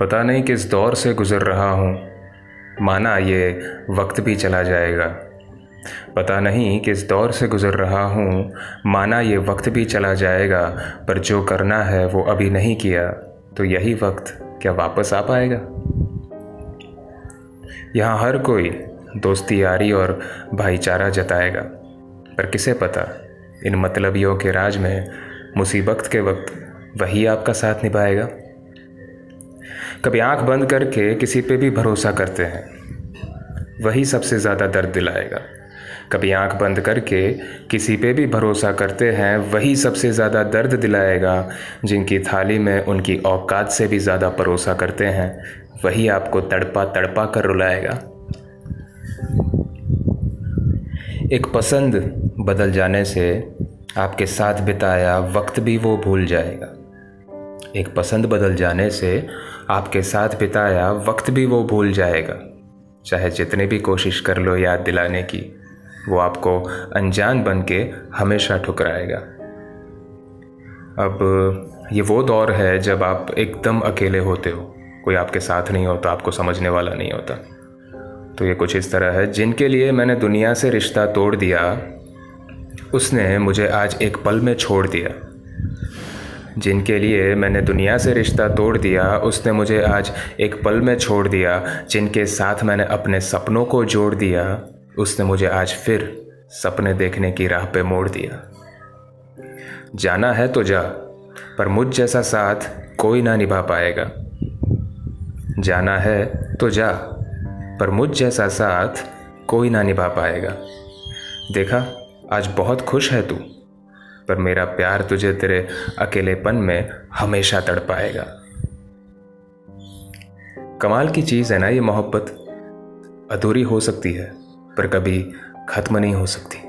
पता नहीं किस दौर से गुज़र रहा हूँ। माना ये वक्त भी चला जाएगा। पता नहीं किस दौर से गुज़र रहा हूँ। माना ये वक्त भी चला जाएगा, पर जो करना है वो अभी नहीं किया। तो यही वक्त क्या वापस आ पाएगा? यहाँ हर कोई दोस्ती यारी और भाईचारा जताएगा। पर किसे पता? इन मतलबियों के राज में मुसीबत के वक्त वही आपका साथ निभाएगा। कभी आँख बंद करके किसी पे भी भरोसा करते हैं, वही सबसे ज़्यादा दर्द दिलाएगा। कभी आँख बंद करके किसी पे भी भरोसा करते हैं, वही सबसे ज़्यादा दर्द दिलाएगा। जिनकी थाली में उनकी औकात से भी ज़्यादा भरोसा करते हैं, वही आपको तड़पा तड़पा कर रुलाएगा। एक पसंद बदल जाने से आपके साथ बिताया वक्त भी वो भूल जाएगा। एक पसंद बदल जाने से आपके साथ बिताया वक्त भी वो भूल जाएगा। चाहे जितने भी कोशिश कर लो याद दिलाने की, वो आपको अनजान बन के हमेशा ठुकराएगा। अब ये वो दौर है जब आप एकदम अकेले होते हो। कोई आपके साथ नहीं होता, आपको समझने वाला नहीं होता। तो ये कुछ इस तरह है जिनके लिए मैंने दुनिया से रिश्ता तोड़ दिया। उसने मुझे आज एक पल में छोड़ दिया। जिनके लिए मैंने दुनिया से रिश्ता तोड़ दिया, उसने मुझे आज एक पल में छोड़ दिया। जिनके साथ मैंने अपने सपनों को जोड़ दिया, उसने मुझे आज फिर सपने देखने की राह पे मोड़ दिया। जाना है तो जा, पर मुझ जैसा साथ कोई ना निभा पाएगा। जाना है तो जा, पर मुझ जैसा साथ कोई ना निभा पाएगा। देखा आज बहुत खुश है तू, पर मेरा प्यार तुझे तेरे अकेलेपन में हमेशा तड़पाएगा। कमाल की चीज़ है ना ये मोहब्बत। अधूरी हो सकती है, पर कभी ख़त्म नहीं हो सकती।